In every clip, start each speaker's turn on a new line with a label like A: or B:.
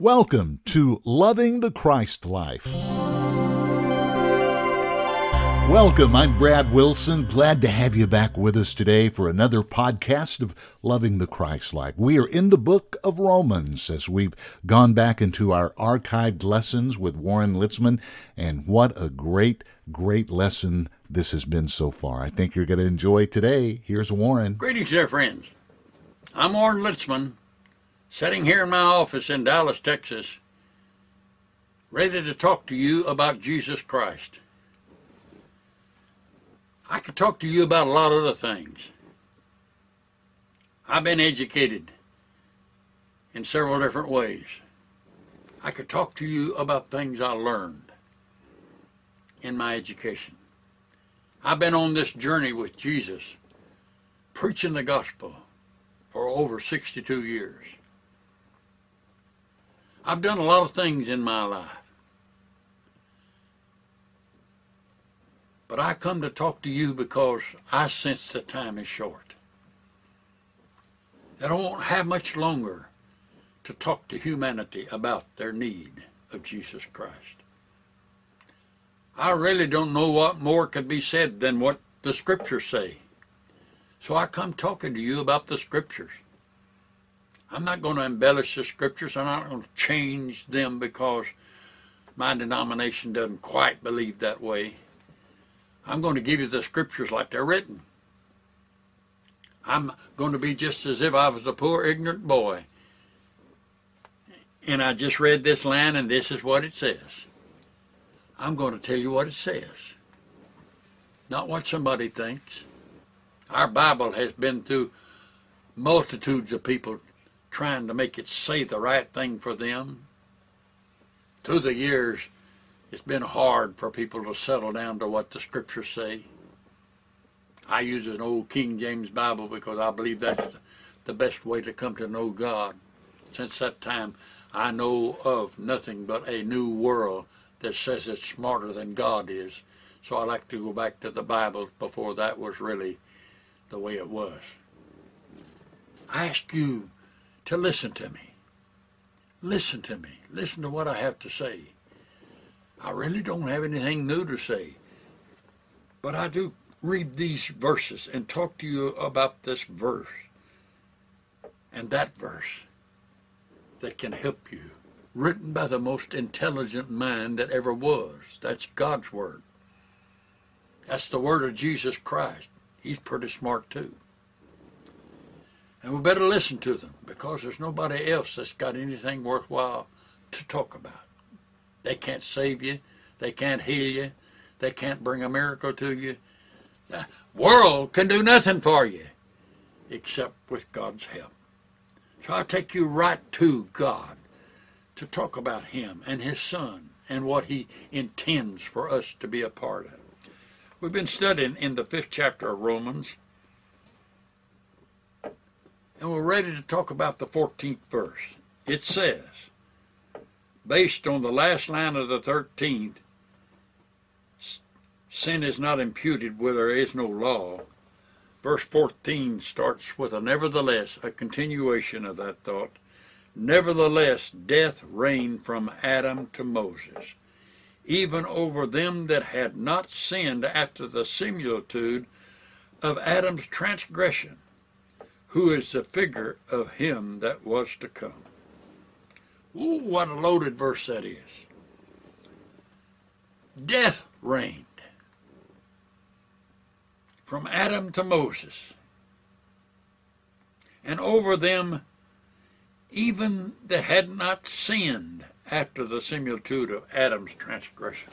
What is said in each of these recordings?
A: Welcome to Loving the Christ Life. Welcome, I'm Brad Wilson. Glad to have you back with us today for another podcast of Loving the Christ Life. We are in the book of Romans as we've gone back into our archived lessons with Warren Litzman, and what a great, great lesson this has been so far. I think you're going to enjoy today. Here's Warren.
B: Greetings, dear friends. I'm Warren Litzman sitting here in my office in Dallas, Texas, ready to talk to you about Jesus Christ. I could talk to you about a lot of other things. I've been educated in several different ways. I could talk to you about things I learned in my education. I've been on this journey with Jesus, preaching the gospel for over 62 years. I've done a lot of things in my life. But I come to talk to you because I sense the time is short. That I won't have much longer to talk to humanity about their need of Jesus Christ. I really don't know what more could be said than what the scriptures say. So I come talking to you about the scriptures. I'm not going to embellish the scriptures. I'm not going to change them because my denomination doesn't quite believe that way. I'm going to give you the scriptures like they're written. I'm going to be just as if I was a poor ignorant boy. And I just read this line and this is what it says. I'm going to tell you what it says. Not what somebody thinks. Our Bible has been through multitudes of people trying to make it say the right thing for them. Through the years, it's been hard for people to settle down to what the scriptures say. I use an old King James Bible because I believe that's the best way to come to know God. Since that time, I know of nothing but a new world that says it's smarter than God is. So I like to go back to the Bible before that was really the way it was. I ask you to listen to me. Listen to me. Listen to what I have to say. I really don't have anything new to say, but I do read these verses and talk to you about this verse and that verse that can help you. Written by the most intelligent mind that ever was. That's God's Word. That's the Word of Jesus Christ. He's pretty smart too. And we better listen to them because there's nobody else that's got anything worthwhile to talk about. They can't save you. They can't heal you. They can't bring a miracle to you. The world can do nothing for you except with God's help. So I take you right to God to talk about Him and His Son and what He intends for us to be a part of. We've been studying in the fifth chapter of Romans and we're ready to talk about the 14th verse. It says, based on the last line of the 13th, sin is not imputed where there is no law. Verse 14 starts with a nevertheless, a continuation of that thought. Nevertheless, death reigned from Adam to Moses, even over them that had not sinned after the similitude of Adam's transgression who is the figure of him that was to come. Ooh, what a loaded verse that is. Death reigned from Adam to Moses, and over them even that had not sinned after the similitude of Adam's transgression.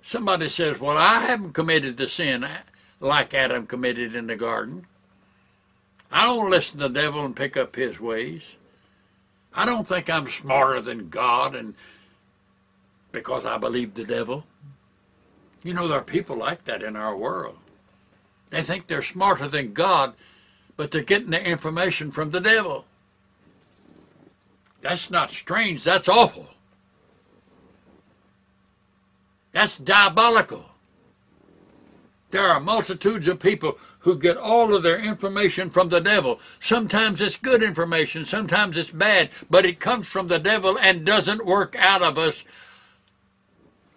B: Somebody says, Well, I haven't committed the sin like Adam committed in the garden. I don't listen to the devil and pick up his ways. I don't think I'm smarter than God and because I believe the devil. You know, there are people like that in our world. They think they're smarter than God, but they're getting their information from the devil. That's not strange, that's awful. That's diabolical. There are multitudes of people who get all of their information from the devil. Sometimes it's good information, sometimes it's bad, but it comes from the devil and doesn't work out of us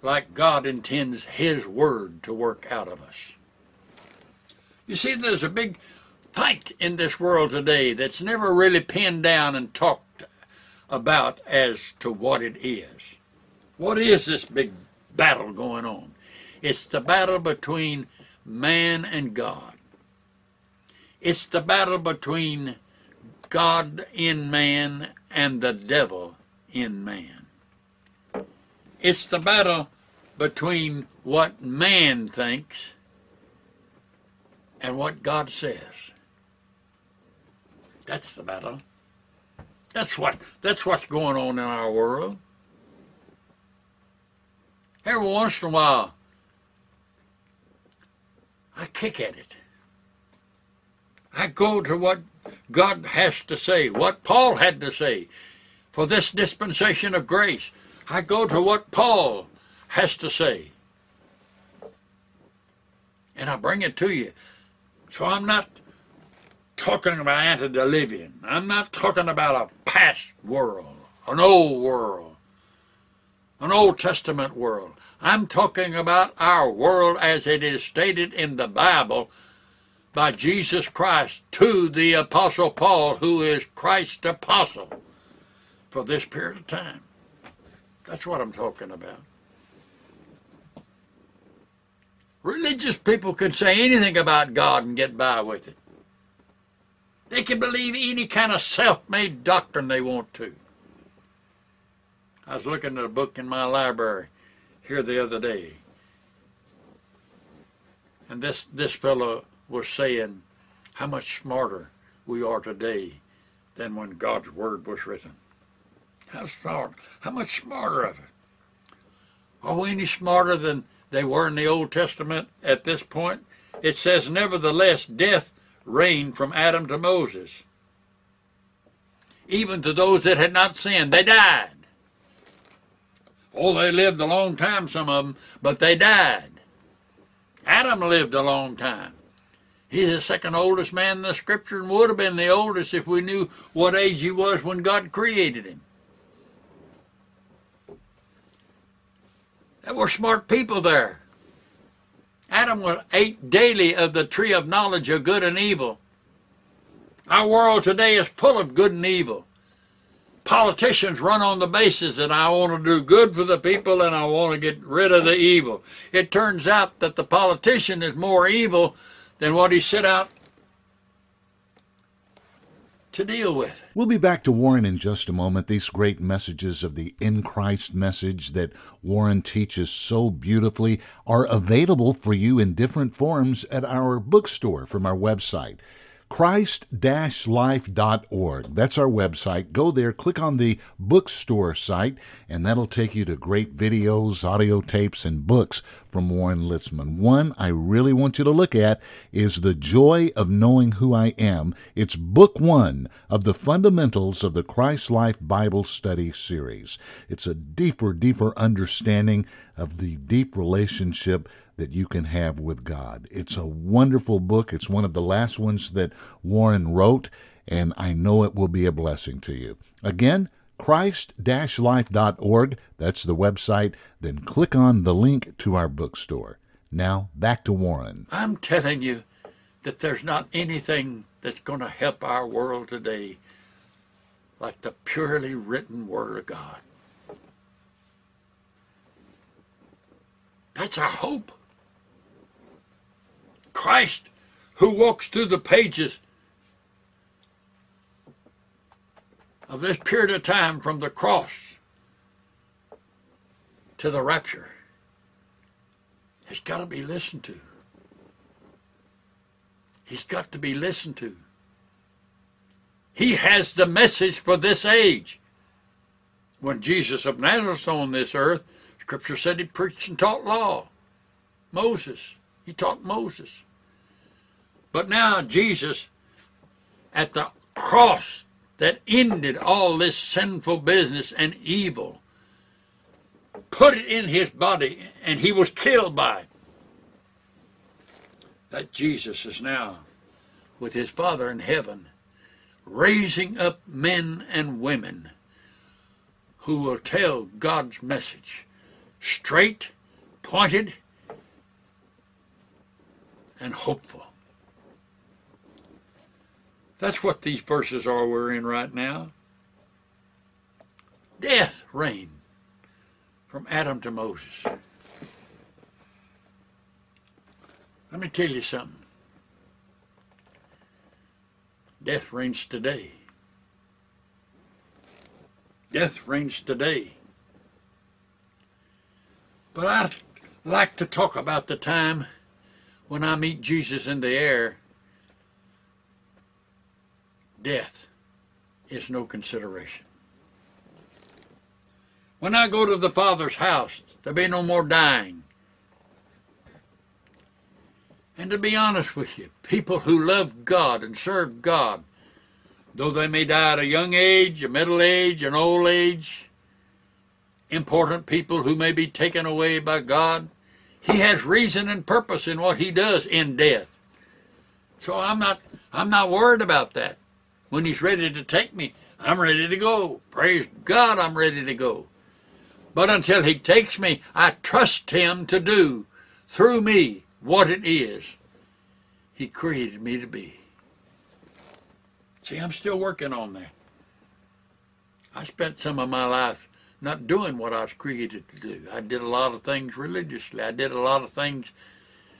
B: like God intends His Word to work out of us. You see, there's a big fight in this world today that's never really pinned down and talked about as to what it is. What is this big battle going on? It's the battle between man and God. It's the battle between God in man and the devil in man. It's the battle between what man thinks and what God says. That's the battle. That's what that's what's going on in our world. Every once in a while, I kick at it. I go to what God has to say, what Paul had to say for this dispensation of grace. I go to what Paul has to say. And I bring it to you. So I'm not talking about antediluvian. I'm not talking about a past world, an old world, an Old Testament world. I'm talking about our world as it is stated in the Bible by Jesus Christ to the Apostle Paul, who is Christ's apostle for this period of time. That's what I'm talking about. Religious people can say anything about God and get by with it. They can believe any kind of self-made doctrine they want to. I was looking at a book in my library here the other day. And this, this fellow was saying how much smarter we are today than when God's Word was written. How smart, how much smarter of it? Are we any smarter than they were in the Old Testament at this point? It says, Nevertheless, death reigned from Adam to Moses. Even to those that had not sinned, they died. Oh, they lived a long time, some of them, but they died. Adam lived a long time. He's the second oldest man in the scripture and would have been the oldest if we knew what age he was when God created him. There were smart people there. Adam ate daily of the tree of knowledge of good and evil. Our world today is full of good and evil politicians run on the basis that I want to do good for the people and I want to get rid of the evil. It turns out that the politician is more evil than what he set out to deal with.
A: We'll be back to Warren in just a moment. These great messages of the in Christ message that Warren teaches so beautifully are available for you in different forms at our bookstore from our website christ-life.org. That's our website. Go there, click on the bookstore site, and that'll take you to great videos, audio tapes, and books from Warren Litzman. One I really want you to look at is The Joy of Knowing Who I Am. It's book one of the fundamentals of the Christ Life Bible Study series. It's a deeper, deeper understanding of the deep relationship that you can have with God. It's a wonderful book. It's one of the last ones that Warren wrote, and I know it will be a blessing to you. Again, christ-life.org, that's the website. Then click on the link to our bookstore. Now, back to Warren.
B: I'm telling you that there's not anything that's going to help our world today like the purely written Word of God. That's our hope. Christ who walks through the pages of this period of time from the cross to the rapture has got to be listened to. He's got to be listened to. He has the message for this age. When Jesus of Nazareth was on this earth, Scripture said he preached and taught law. Moses, he taught Moses. But now Jesus, at the cross that ended all this sinful business and evil, put it in his body and he was killed by it. that Jesus is now with his Father in heaven, raising up men and women who will tell God's message straight, pointed, and hopeful. That's what these verses are we're in right now. Death reigned from Adam to Moses. Let me tell you something. Death reigns today. Death reigns today. But I like to talk about the time when I meet Jesus in the air. Death is no consideration. When I go to the Father's house, there'll be no more dying. And to be honest with you, people who love God and serve God, though they may die at a young age, a middle age, an old age, important people who may be taken away by God, He has reason and purpose in what He does in death. So I'm not I'm not worried about that. When He's ready to take me, I'm ready to go. Praise God, I'm ready to go. But until He takes me, I trust Him to do through me what it is He created me to be. See, I'm still working on that. I spent some of my life not doing what I was created to do. I did a lot of things religiously. I did a lot of things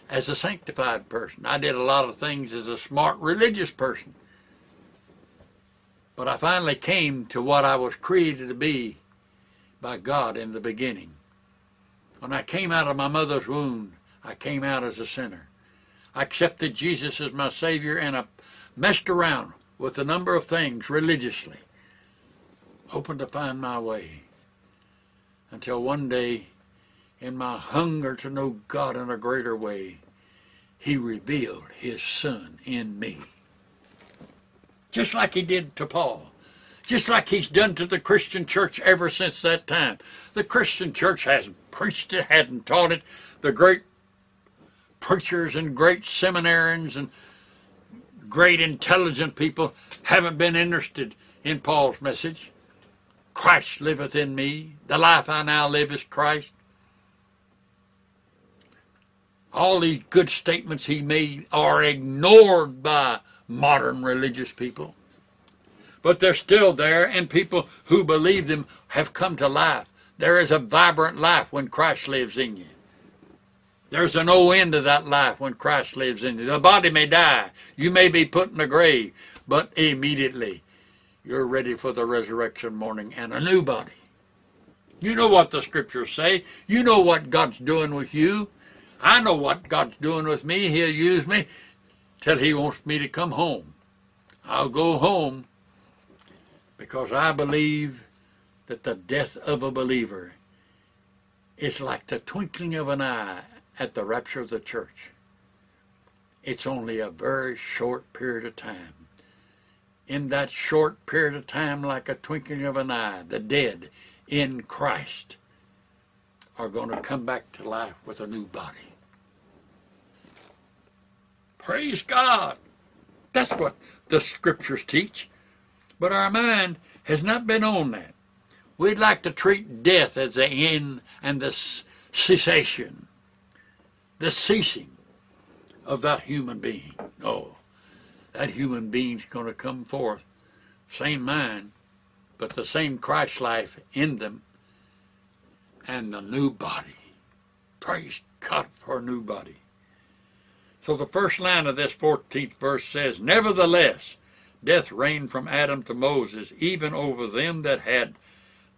B: as a sanctified person. I did a lot of things as a smart religious person. But I finally came to what I was created to be by God in the beginning. When I came out of my mother's womb, I came out as a sinner. I accepted Jesus as my Savior and I messed around with a number of things religiously, hoping to find my way. Until one day, in my hunger to know God in a greater way, He revealed His Son in me. Just like He did to Paul. Just like He's done to the Christian church ever since that time. The Christian church hasn't preached it, hasn't taught it. The great preachers and great seminarians and great intelligent people haven't been interested in Paul's message. Christ liveth in me. The life I now live is Christ. All these good statements he made are ignored by modern religious people. But they're still there, and people who believe them have come to life. There is a vibrant life when Christ lives in you. There's a no end to that life when Christ lives in you. The body may die. You may be put in the grave, but immediately you're ready for the resurrection morning and a new body. You know what the scriptures say. You know what God's doing with you. I know what God's doing with me. He'll use me till He wants me to come home. I'll go home because I believe that the death of a believer is like the twinkling of an eye at the rapture of the church. It's only a very short period of time. In that short period of time, like a twinkling of an eye, the dead in Christ are going to come back to life with a new body. Praise God. That's what the scriptures teach. But our mind has not been on that. We'd like to treat death as the end and the cessation the ceasing of that human being. No, that human being's going to come forth, same mind, but the same Christ life in them, and the new body. Praise God for a new body. So the first line of this 14th verse says, Nevertheless, death reigned from Adam to Moses, even over them that had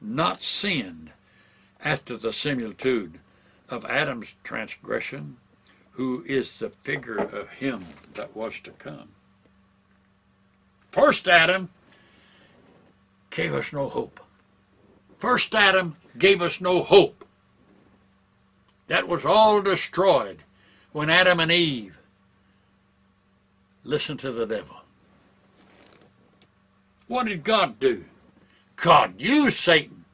B: not sinned after the similitude of Adam's transgression, who is the figure of him that was to come. First Adam gave us no hope. First Adam gave us no hope. That was all destroyed when Adam and Eve listened to the devil. What did God do? God used Satan.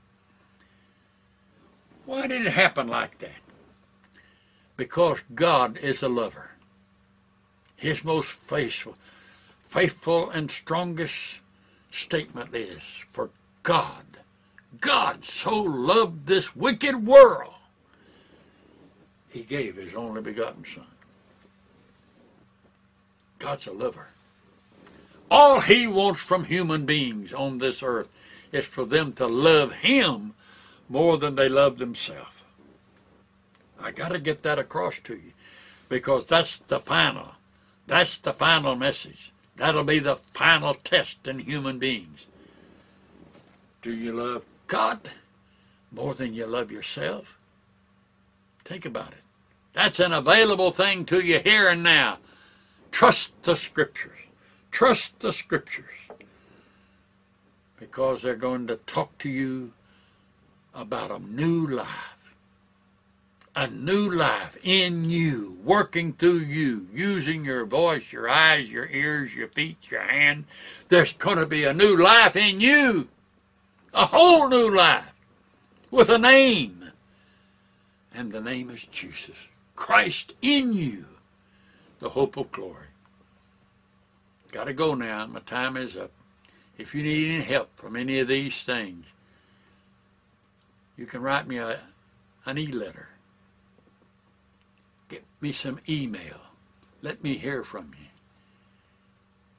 B: Why did it happen like that? because God is a lover. his most faithful, faithful and strongest statement is for God. God so loved this wicked world, he gave his only begotten Son. God's a lover. All he wants from human beings on this earth is for them to love him more than they love themselves. I got to get that across to you because that's the final. That's the final message. That'll be the final test in human beings. Do you love God more than you love yourself? Think about it. That's an available thing to you here and now. Trust the Scriptures. Trust the Scriptures. Because they're going to talk to you about a new life. A new life in you, working through you, using your voice, your eyes, your ears, your feet, your hand. There's going to be a new life in you. A whole new life with a name. And the name is Jesus. Christ in you, the hope of glory. Got to go now. My time is up. If you need any help from any of these things, you can write me a, an e-letter. Get me some email. Let me hear from you.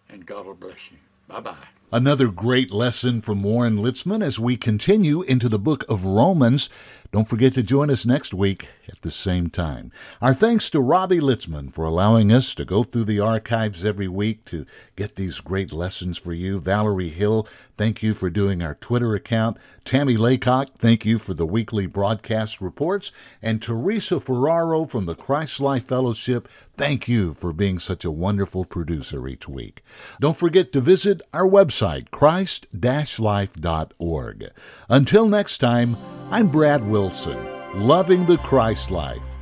B: And God will bless you. Bye-bye.
A: Another great lesson from Warren Litzman as we continue into the book of Romans. Don't forget to join us next week at the same time. Our thanks to Robbie Litzman for allowing us to go through the archives every week to get these great lessons for you. Valerie Hill, thank you for doing our Twitter account. Tammy Laycock, thank you for the weekly broadcast reports. And Teresa Ferraro from the Christ Life Fellowship, thank you for being such a wonderful producer each week. Don't forget to visit our website, christ-life.org. Until next time, I'm Brad Wilson, loving the Christ life.